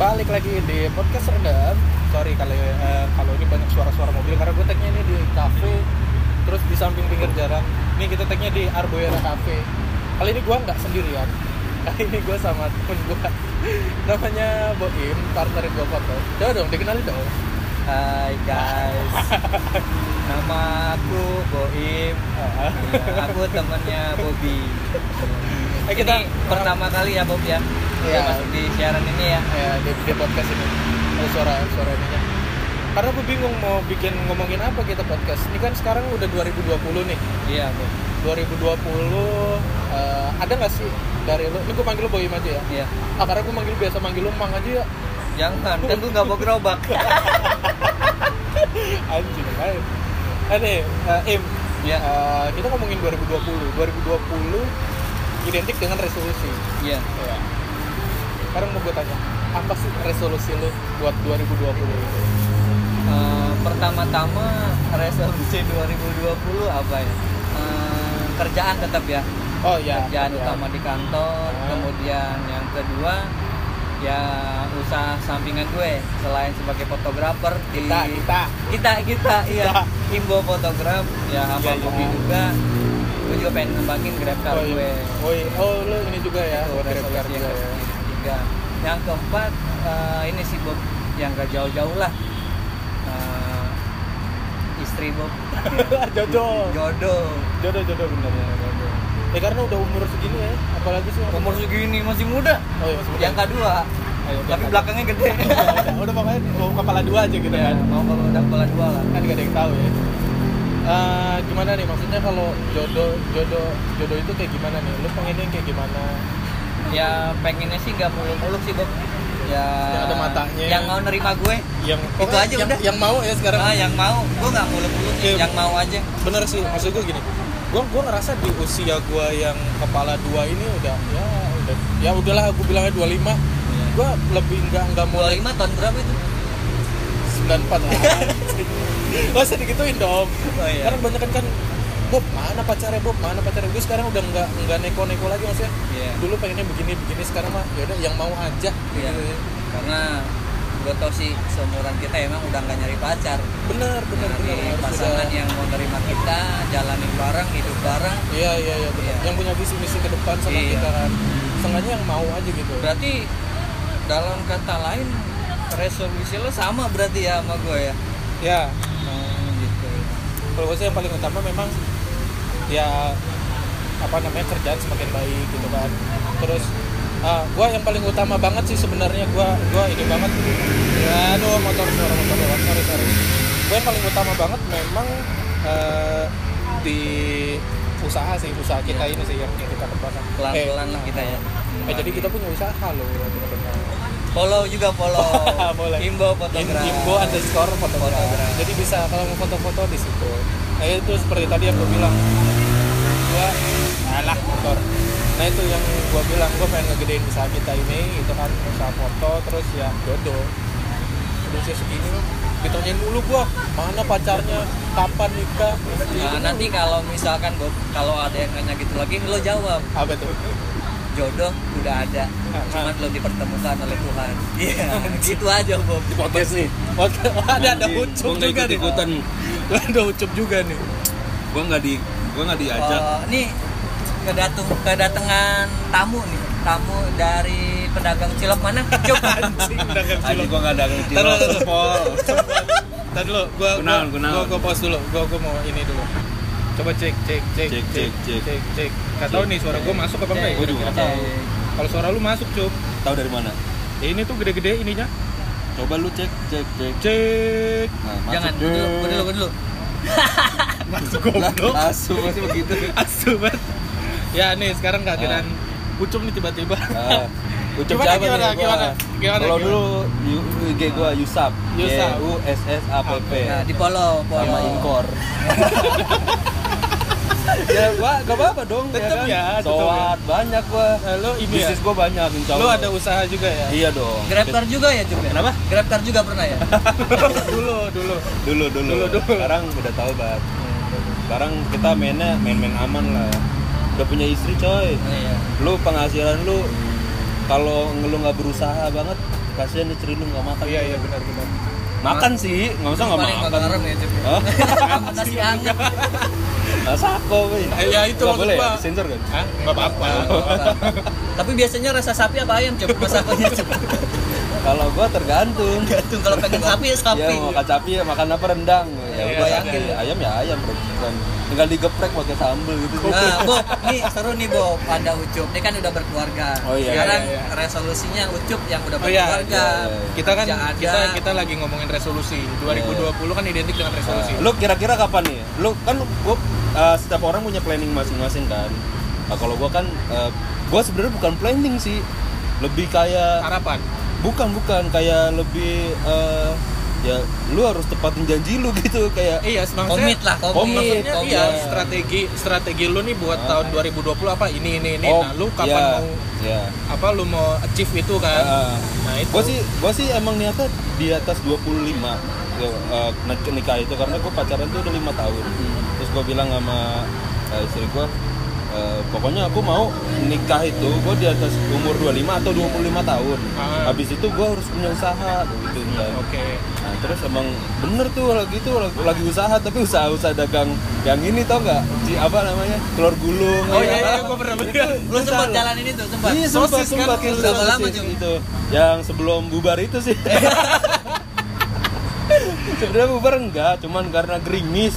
balik lagi di podcast rendam. Sorry kalau eh, kalau ini banyak suara-suara mobil karena gue tagnya ini di cafe terus di samping pinggir jalan. Ini kita tagnya di Arboera Cafe. Kali ini gue nggak sendirian. Kali ini gue sama temen gue namanya Boim partner gue foto. Coba dong dikenalin dong. Hai guys, nama aku Boim. Aku temannya Bobby. Eh, kita- Ini pertama kali ya Bob ya. Dia masuk di siaran ini ya. ya di, di podcast ini ada suara suara ininya karena gue bingung mau bikin ngomongin apa kita podcast ini kan sekarang udah 2020 nih Iya Bob. 2020 eh, ada nggak sih dari lu ini gue panggil lu Boyim aja ya Iya. ah karena gue manggil biasa manggil lu Mang aja ya Jangan, kan gue nggak mau gerobak. anjing lain ini eh, Im Iya. eh, kita ngomongin 2020 2020 identik dengan resolusi Iya. ya sekarang mau gue tanya apa sih resolusi lu buat 2020 itu Eh, pertama-tama resolusi 2020 apa ya? Eh, kerjaan tetap ya. oh ya kerjaan ya. utama di kantor Ah. kemudian yang kedua ya usaha sampingan gue selain sebagai fotografer di kita kita kita kita iya Kita. Imbo fotograf ya Iya, iya. Bobby juga gue juga pengen ngembangin grab car oh, gue iya. oh, iya. oh lu ini juga ya buat Grab Car juga ya ketiga. Yang keempat eh, ini sih Bob yang gak jauh-jauh lah. Eh, istri Bob. Jodoh. Jodoh. Jodoh jodoh bener ya jodoh. Ya karena udah umur segini ya apalagi sih? Umur segini masih muda. Oh iya masih muda. yang kedua. Ayo, tapi udah. belakangnya gede. Udah, udah pokoknya mau kepala dua aja gitu ya, kan. mau kalau udah kepala dua lah. Kan gak ada yang tahu ya. Eh, gimana nih? Maksudnya kalau jodoh jodoh jodoh itu kayak gimana nih? Lu pengennya kayak gimana ya pengennya sih nggak muluk-muluk sih Bob. Ya Yang ada matanya. yang mau nerima gue yang Itu pokoknya aja yang, udah. yang mau ya sekarang. Ah yang mau. Gue nggak muluk-muluk sih Iya. yang mau aja. Bener sih maksud gue gini. Gue gue ngerasa di usia gue yang kepala dua ini udah ya udah ya udahlah aku bilangnya 25 gue lebih nggak nggak mau 25 tahun berapa itu? 94 Gak usah digituin dong. Oh, iya. Karena banyak kan Bob mana pacarnya Bob mana pacarnya gue sekarang udah nggak nggak neko-neko lagi maksudnya Iya. dulu pengennya begini begini sekarang mah ya udah yang mau aja Iya. gitu. karena gue tau sih seumuran kita emang udah nggak nyari pacar bener bener Nyari bener pasangan udah- yang mau nerima kita jalanin bareng hidup bareng iya iya iya bener Iya. yang punya visi misi ke depan sama Iya. kita kan sengaja yang mau aja gitu berarti dalam kata lain resolusi lo sama berarti ya sama gue ya ya oh, gitu kalau gue sih yang paling utama memang ya apa namanya kerjaan semakin baik gitu kan terus ah gue yang paling utama banget sih sebenarnya gue gua ini banget ya aduh motor suara motor doang sorry sorry gue yang paling utama banget memang eh, di usaha sih usaha kita Iya. ini sih yang, kita kembangkan pelan-pelan lah kita ya eh, jadi kita punya usaha loh benar-benar follow juga follow Boleh. Imbo fotografi Imbo underscore. Fotografi. Jadi bisa kalau mau foto-foto di situ. Nah itu seperti tadi yang gue bilang. Gua alah motor. Nah itu yang gue bilang gue pengen ngegedein usaha kita ini itu kan usaha foto terus ya jodoh. Udah usia segini loh. Ditanyain mulu gua mana pacarnya, kapan nikah. Nah, nanti kalau misalkan kalau ada yang nanya gitu lagi, lo jawab apa tuh? jodoh udah ada, Ah, cuma ah. belum dipertemukan oleh Tuhan. Iya, gitu aja Bob. di podcast nih Oh, ada ada nggak juga nih. Ada ucup juga nih. gua nggak di gua nggak diajak Oh, ini kedatung kedatangan tamu nih, tamu dari pedagang cilok mana? Coba. Anjing nggak Anjing gua nggak lo taruh. Pol. Tadi dulu, gua Gunawan, gua, gua, gua pause dulu. Gua gua mau ini dulu. Coba cek, cek, cek, Cek, cek, cek. cek, cek. Gak tahu nih suara gua masuk apa enggak ya? Gua juga. Kalau suara lu masuk, Cup. tahu dari mana Ya, ini tuh gede-gede ininya. Coba lu cek cek cek Cek. nah, masuk Jangan, gue dulu, gue dulu, gue dulu. Masuk goblok. asu masih begitu Asu banget. Ya nih sekarang kehadiran Ucup nih tiba-tiba. Ah, ucap Gimana, siapa gimana, nih gimana? Gimana, Kalau dulu IG gua Yusap. Yusap. Y U S S A P P. Nah, di follow, Sama follow. Inkor. Ya gua gak apa-apa dong Tetep ya, tetep Soat banyak gua. Nah, lu ini ya. Bisnis gua banyak insya Lu Allah. ada usaha juga ya? Iya dong. Grab car juga ya, Cuk? ya? Kenapa? Grab car juga pernah ya? dulu, dulu. Dulu dulu. Dulu, dulu. Sekarang udah tahu banget. Sekarang kita mainnya main-main aman lah. Udah punya istri coy. Oh, iya. Lu penghasilan lu kalau lu nggak berusaha banget kasihan nih Ceri lu nggak makan iya iya benar benar makan sih nggak usah nggak paling makan nggak garam ya ya. Nasi hangat Nggak sako weh Eh, ya, itu Nggak maksud boleh ya sensor kan Hah? nggak apa-apa tapi biasanya rasa sapi apa ayam Cep masakannya Cep kalau gua tergantung Gantung kalau pengen sapi ya sapi ya mau makan sapi ya makan apa rendang ya Iya, udah bayangin. ya, ayam ya ayam bro Bukan. tinggal digeprek pakai sambel gitu Nah, Bob, nih seru nih Bob, ada Ucup. Ini kan udah berkeluarga. Oh, iya, Sekarang iya, iya. resolusinya Ucup yang udah Oh, iya, berkeluarga. iya, iya. kita kan Kerja ada. kita kita lagi ngomongin resolusi 2020 kan identik dengan resolusi Nah, lu kira-kira kapan nih? Lu kan gua uh, setiap orang punya planning masing-masing kan. Nah, kalau gua kan uh, gua sebenarnya bukan planning sih. Lebih kayak harapan bukan bukan kayak lebih uh, ya lu harus tepatin janji lu gitu kayak iya maksudnya Komit lah, komit. maksudnya komit. iya strategi strategi lu nih buat Ah. tahun 2020 apa ini ini ini oh, nah lu kapan ya, mau ya. apa lu mau achieve itu kan Ah, nah itu Gua sih gua sih emang niatnya di atas 25 ya, uh, nik- nikah itu karena gua pacaran tuh udah lima tahun. Terus gua bilang sama uh, istri gua uh, pokoknya aku mau nikah itu gua di atas umur 25 atau 25 tahun. Ah. Habis itu gua harus punya usaha gitu kan. oke Nah, terus emang bener tuh lagi tuh lagi, lagi usaha tapi usaha-usaha dagang yang ini tau nggak? Ci apa namanya? Telur gulung. oh ya. iya iya gua pernah beli Lu sempat jalan ini tuh, sempat. Iya sempat Sosis kan? sempat sosis Jung? itu yang sebelum bubar itu sih. Sebenarnya bubar enggak, cuman karena gerimis.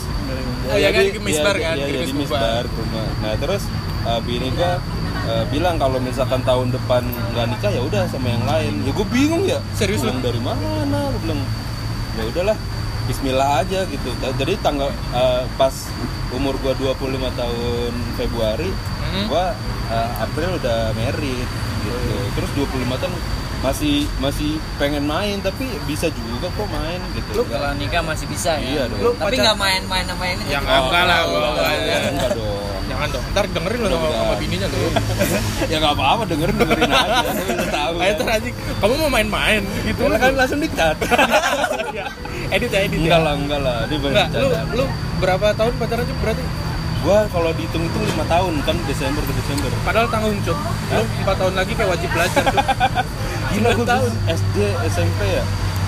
Oh, iya kan, gerimis iya, bar kan, Iya, iya, gerimis bar rumah. Nah terus uh, bini gua uh, bilang kalau misalkan tahun depan nggak nikah ya udah sama yang lain. Ya gue bingung ya. Serius lu? Dari mana? Gue bilang ya udahlah. Bismillah aja gitu. Jadi tanggal uh, pas umur gua 25 tahun Februari, Hmm. gua uh, April udah married gitu. Terus 25 tahun masih masih pengen main tapi bisa juga kok main gitu. Lu kalau nikah masih bisa ya. Iya dong. Lu Tapi nggak main-main sama ini. Ya, Cep. nggak. enggak lah, Oh, gua- enggak, enggak, enggak, enggak dong. jangan dong ntar dengerin lo sama, sama bininya tuh ya nggak apa-apa dengerin dengerin aja. Lu tahu. Ayo kan. ntar anjing, kamu mau main-main gitu Lah kan langsung dikat. Iya. edit ya edit enggak ya lah, enggak lah. Dia Enggak, lu bercanda. lu berapa tahun pacaran tuh berarti Gua kalau dihitung-hitung 5 tahun kan Desember ke Desember. padahal tanggung cut lu empat tahun lagi kayak wajib belajar tuh Gila gua tahun. SD, SMP ya.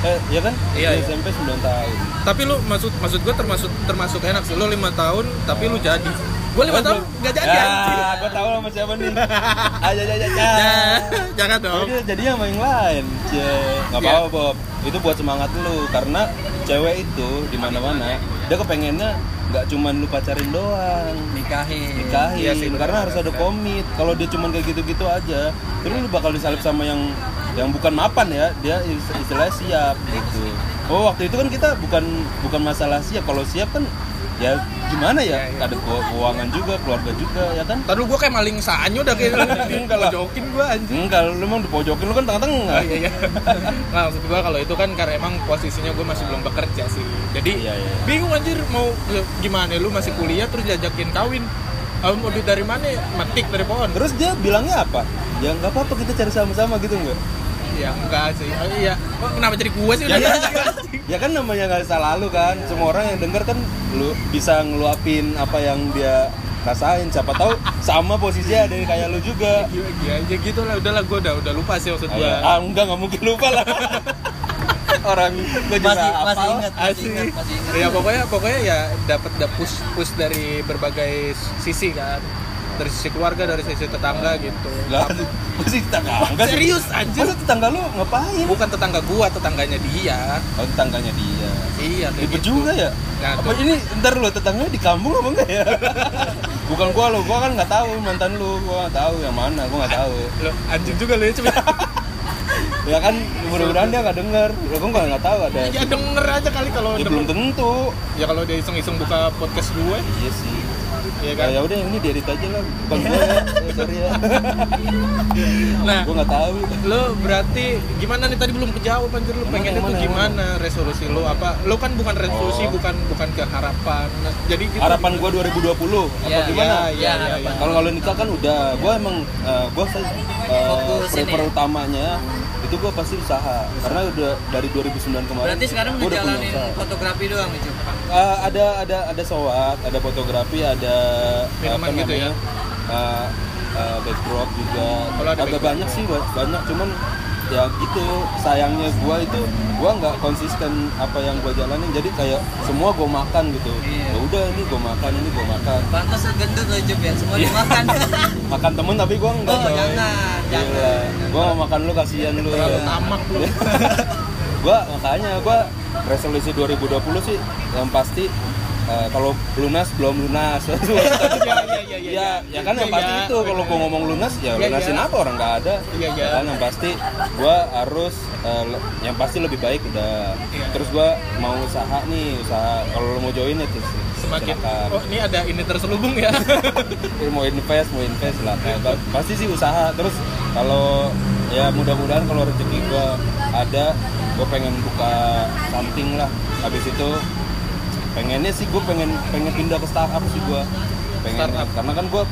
Eh, ya kan? Iya, iya. SMP 9 tahun. tapi lu maksud maksud gue termasuk termasuk enak sih lu lima tahun tapi lu jadi gue lima tahun nggak jadi. Ya, gua tahu sama siapa nih. Aja aja aja. Ya, jangan dong Jadi jadinya sama yang lain. Cie. Enggak Ya. apa-apa, Bob. Itu buat semangat lu karena cewek itu di mana-mana dia kepengennya nggak cuman lu pacarin doang Nikahin. nikahin Iya sih, karena harus ada komit kalau dia cuman kayak gitu-gitu aja terus lu bakal disalip sama yang yang bukan mapan ya dia is- istilahnya siap gitu oh waktu itu kan kita bukan bukan masalah siap kalau siap kan ya gimana ya, Iya, iya. ada keu- keuangan juga keluarga juga ya kan Tadi gue kayak maling sanyo udah kayak Enggak lah. jokin gue anjing enggak lu emang dipojokin lu kan tengah-tengah Oh, iya iya. Nah, maksud gue kalau itu kan karena emang posisinya gue masih belum bekerja sih. Jadi Iya, iya. bingung anjir mau eh, gimana lu masih kuliah terus diajakin kawin. Kamu mau duit dari mana? Metik dari pohon. terus dia bilangnya apa ya nggak apa-apa kita cari sama-sama gitu enggak Ya enggak sih. Oh, iya. Kok kenapa jadi gue sih ya udah kan, anjing? ya kan namanya nggak salah lu kan semua orang yang denger kan lu bisa ngeluapin apa yang dia rasain siapa tahu sama posisinya ada yang kayak lu juga gila, ya gitu lah, udahlah gue udah udah lupa sih maksud gue. ah, enggak nggak mungkin lupa lah orang gue juga Masih masih hafal. ingat, masih ingat, masih ingat. Ya pokoknya pokoknya ya dapat dapat push push dari berbagai sisi kan. Dari sisi keluarga, dari sisi tetangga gitu. lah gue sih tetangga. Serius anjir. masa tetangga lu ngapain Bukan tetangga gua, tetangganya dia. oh tetangganya dia Iya, kayak ribet gitu. juga ya? Nah, apa tuh. ini ntar lu tetangganya di kampung apa enggak ya? Bukan gua lo gua kan nggak tahu mantan lu gua nggak tahu yang mana gua nggak tahu. Lo anjing juga lo ya coba. ya kan mudah-mudahan dia nggak denger. Ya gua nggak tahu ada ya denger aja kali kalau ya belum tentu. Ya kalau dia iseng-iseng buka podcast gue, iya sih ya kan. ya udah yang ini diedit aja lah. Bukan gua ya. Ya, sorry ya. Nah, gua nggak tahu lo berarti gimana nih? Tadi belum kejawab anjir. Lo pengen itu mana, gimana? Resolusi lo apa? Lo kan bukan resolusi Oh. bukan bukan ke harapan Nah, jadi gitu. Harapan gua 2020 apa Ya, gimana? ya, ya, ya, ya. kalau kalau nikah kan udah. Gua emang uh, gua uh, prefer utamanya itu gua pasti usaha karena udah dari 2009 kemarin Berarti sekarang ngejalanin fotografi doang nih, Cuk. Uh, ada ada ada sowat, ada fotografi, ada Minuman gitu ya? Uh, uh, backdrop juga. Ada Agak backdrop. banyak sih, ba- banyak. Cuman ya gitu sayangnya gua itu gua nggak konsisten apa yang gua jalanin jadi kayak semua gua makan gitu Iya. ya udah ini gua makan ini gua makan Pantas gendut lo Jup ya, semua dimakan. makan temen tapi gua enggak Oh, jangan, Gila. jangan. gua mau makan lu kasihan lu terlalu ya. tamak lu gua makanya gua resolusi 2020 sih yang pasti eh, kalau lunas belum lunas. Iya iya ya ya kan yang Iya, pasti iya. itu. kalau gua ngomong lunas ya Iya, lunasin iya. apa? Orang nggak ada. Iya, iya. Ya kan? Yang pasti gua harus eh, yang pasti lebih baik udah. Iya. terus gua mau usaha nih usaha kalau lo mau join itu sih semakin silakan. oh ini ada ini terselubung ya? Eh, mau invest mau invest lah. Ba- pasti sih usaha. Terus kalau ya mudah-mudahan kalau rezeki gua ada gue pengen buka something lah. Habis itu pengennya sih gue pengen pengen pindah ke startup sih gue pengen Startup. karena kan gue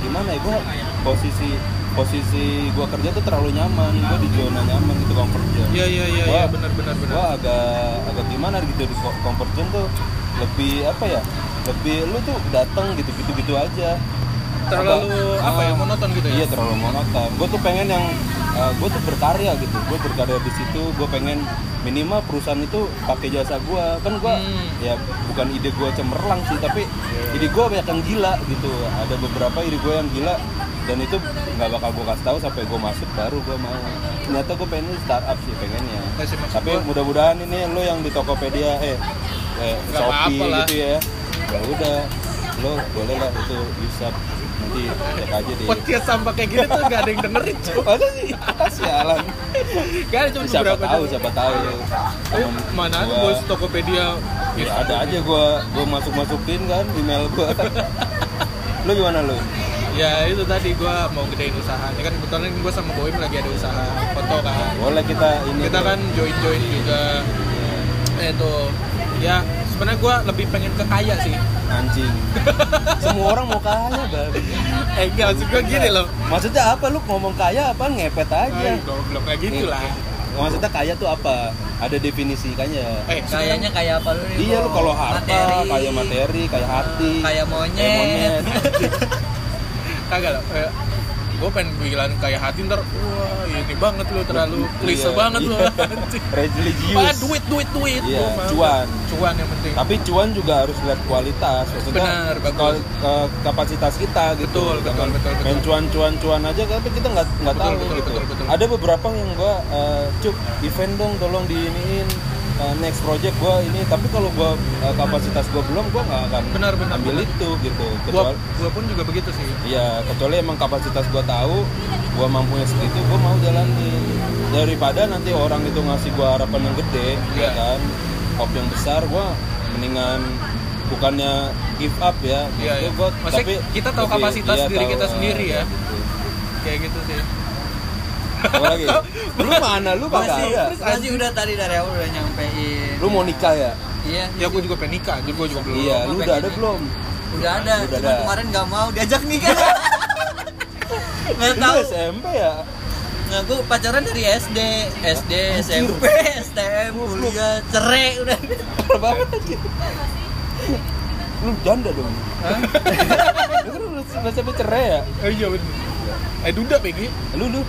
gimana ya gue posisi posisi gue kerja tuh terlalu nyaman. Gue di zona nyaman gitu comfort zone. Iya iya iya iya. Benar benar benar. gue agak agak gimana gitu di co- comfort zone tuh. Lebih apa ya lebih lu tuh datang gitu gitu gitu aja. Terlalu apa ya Ah, monoton gitu ya? iya terlalu monoton. Gue tuh pengen yang gue tuh berkarya gitu. Gue berkarya di situ gue pengen minimal perusahaan itu pakai jasa gue kan gue Hmm. ya bukan ide gue cemerlang sih tapi ide gue banyak yang gila gitu. Ada beberapa ide gue yang gila dan itu nggak bakal gue kasih tahu sampai gue masuk baru gue mau. Ternyata gue pengen startup sih pengennya. Sih, maksud tapi mudah-mudahan ini lo yang di Tokopedia eh, eh Shopee gitu ya. Ya udah lo boleh lah itu bisa nanti cek aja di podcast sampah kayak gini tuh gak ada yang dengerin cuy Masa sih? Kasialan. gak ada cuma Siapa tahu, doang. siapa tahu. Eh, mana gua- bos Tokopedia Ya, ada aja gua gua masuk-masukin kan email gua. lu gimana lu? ya itu tadi gua mau gedein usaha ini kan kebetulan gua sama Boim lagi ada usaha foto kan Boleh kita ini kita kan join join juga eh, itu ya sebenarnya gua lebih pengen ke kaya sih anjing. Semua orang mau kaya, Bang. eh enggak maksud gua gini loh Maksudnya apa lu ngomong kaya apa ngepet aja? Ay, goblok kayak gitu lah Maksudnya kaya tuh apa? Ada definisi kayaknya. eh Kayaknya kayak apa lu nih? Iya lu kalau harta, Materi. kaya materi, kaya hati, Kayak monyet. kagak lah eh, gue pengen bilang kayak hati ntar wah ini banget lu terlalu klise Iya, banget lu iya. anjing. Religius. ah duit duit duit Iya, Gua mah. cuan. cuan yang penting Tapi cuan juga harus lihat kualitas, maksudnya Benar, ke- kapasitas kita gitu. Betul, betul, betul, betul. Main cuan-cuan-cuan aja, tapi kita nggak nggak Betul, tahu betul, gitu. betul, betul. Ada beberapa yang gua eh, cuk event dong, tolong diiniin eh, next project gua ini. Tapi kalau gua eh, kapasitas gua belum, gua nggak akan Benar, benar, ambil benar. itu gitu. Kecuali gua pun juga begitu sih Iya, kecuali emang kapasitas gua tahu, gua mampunya segitu, gua mau jalanin. Daripada nanti orang itu ngasih gua harapan yang gede, ya Iya. kan, hope yang besar, gua mendingan bukannya give up ya. Iya, gitu, iya. gua, Maksudnya tapi kita tahu lebih- kapasitas iya, diri tahu, kita sendiri ya. gitu. kayak gitu sih Apa lagi? lu mana? Lu Gua kagak sih, ada. gua sih udah tadi dari awal udah nyampein. Lu mau nikah ya? Iya. ya gua juga pengen nikah jadi gua juga belum Iya, lu udah ada belum? Udah ada. Udah Cuma ada. kemarin nggak mau diajak nikah. Nggak Lu tahu. SMP ya? Nah, gua pacaran dari SD, SD, SMP, STM, kuliah, cerai udah. Parah banget aja. Lu janda dong. Hah? Lu kan lu SMP cerai ya? eh, iya bener. Eh duda PG Lu lu.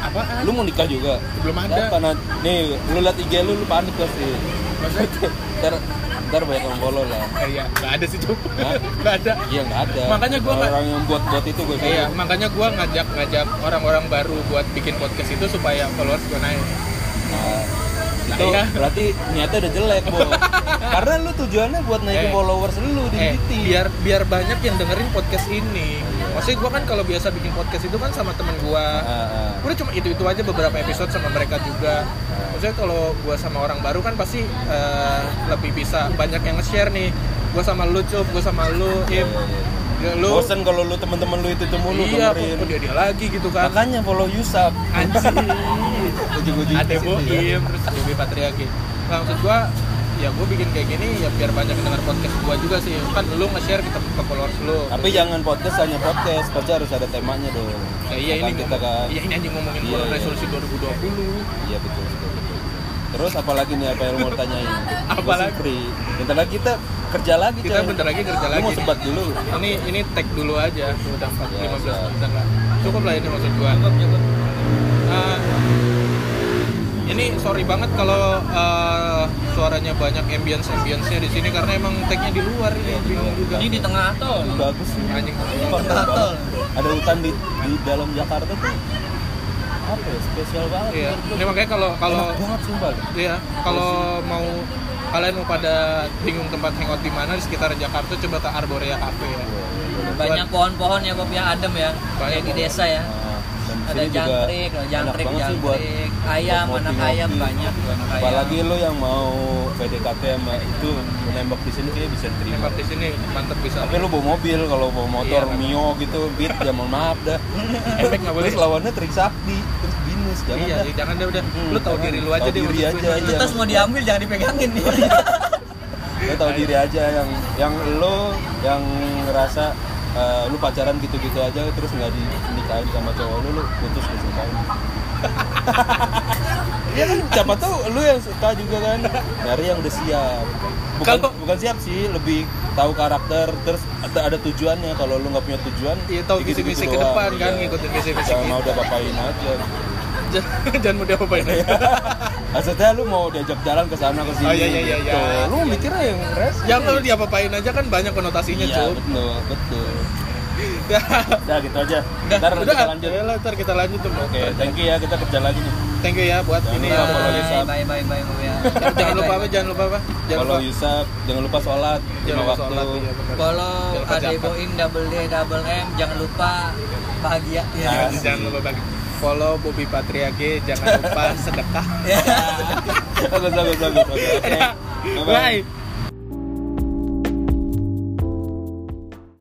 Apaan lu mau nikah juga? belum ada. Apa, Nat? nih lu liat IG lu lu panik pasti ntar ntar banyak yang follow lah. Eh, iya nggak ada sih coba nggak ada. Iya nggak ada. Makanya gua nggak- orang yang buat buat itu gue Iya, makanya gua ngajak ngajak orang-orang baru buat bikin podcast itu supaya followers gua naik. Nah, itu iya. berarti niatnya udah jelek bo karena lu tujuannya buat naikin Eh. followers lu di Eh, BT. biar biar banyak yang dengerin podcast ini. Maksudnya gua kan kalau biasa bikin podcast itu kan sama temen gua. Ah, ah. Udah cuma itu-itu aja beberapa episode sama mereka juga. Maksudnya kalau gua sama orang baru kan pasti eh, lebih bisa banyak yang nge-share nih. Gua sama lu, Cup, gua sama lu, Iya, Im. iya. Ya, Lu bosen kalau lu temen-temen lu itu itu mulu iya, dengerin kok dia dia lagi gitu kan. makanya follow Yusap Anjing. Ujung-ujung ada. Boim terus Dewi Patriaki nah, maksud gua ya gua bikin kayak gini ya biar banyak yang denger podcast gua juga sih kan lu nge-share kita ke followers lu tapi jangan podcast hanya podcast pasti harus ada temanya dong ya, iya Kan ini kita ngomong- kan iya ini anjing ngomongin Iya, iya. resolusi 2020 Iya betul. Terus apalagi nih apa yang mau tanyain? Apalagi? Free. Bentar lagi kita kerja lagi kita coy. bentar lagi kerja lagi mau sebat dulu. ini ini tag dulu aja udah 4, Ya, 15 siap. menit lah cukup lah ini maksud gua Eh, ini sorry banget kalau eh, suaranya banyak ambience ambience nya di sini karena emang tagnya di luar ini bingung juga Ini di tengah tol. bagus sih anjing ada hutan di di dalam Jakarta tuh apa ya? Spesial banget. Iya. Gua. makanya kalau kalau banget sumpah. iya kalau mau kalian mau pada bingung tempat hangout di mana di sekitar Jakarta coba ke Arborea Cafe ya. Banyak pohon-pohon ya Bob yang adem ya. Kayak di desa ya. Ada sini juga jangkrik, loh, enak jangkrik, buat jangkrik, ayam, buat anak ayam banyak, anak ayam. apalagi lo yang mau PDKT sama itu menembak di sini kayak bisa terima nembak di sini mantep bisa. Tapi lu bawa mobil kalau bawa motor Iya, mio gitu beat ya mohon maaf dah. Efek nggak boleh. terus lawannya Trik Sakti terus binus jangan iya dah. jangan deh udah. Hmm, lu tahu diri lu aja Tahu deh diri aja, iya. Itu tas mau diambil jangan dipegangin. Nih. lu tahu diri aja yang yang lo yang ngerasa eh, lu pacaran gitu-gitu aja terus nggak dinikahin sama cowok lu lu putus lu nikahin Iya kan siapa tahu lu yang suka juga kan. Dari yang udah siap. Bukan Kalau- bukan siap sih lebih tahu karakter terus ada, ada tujuannya. Kalau lu nggak punya tujuan Iya, tahu ya visi-visi gitu-gitu ke depan kan, iya. ngikutin visi-visi gitu. mau udah papain aja jangan jangan mudah apa ini maksudnya lu mau diajak jalan ke sana ke sini Oh, iya, iya, iya, gitu. iya. lu mikirnya yang res jangan kalau dia apain aja kan banyak konotasinya iya cuy betul betul udah Udah gitu aja. Ntar udah kita lanjut. Ya ntar kita lanjut tuh Oke, thank you ya kita kerja lagi nih. thank you ya buat Jangan ini lupa ya. follow Bye, bye, bye, ya. jangan lupa apa jangan lupa apa jangan Kalau lupa Yusuf jangan lupa sholat jangan lupa waktu. sholat iya Follow. Adeboin double D double M jangan lupa bahagia. Ya. Jangan- jangan lupa bagi follow Bobby Patria G jangan lupa sedekah. Bagus bagus bagus. Oke. Bye.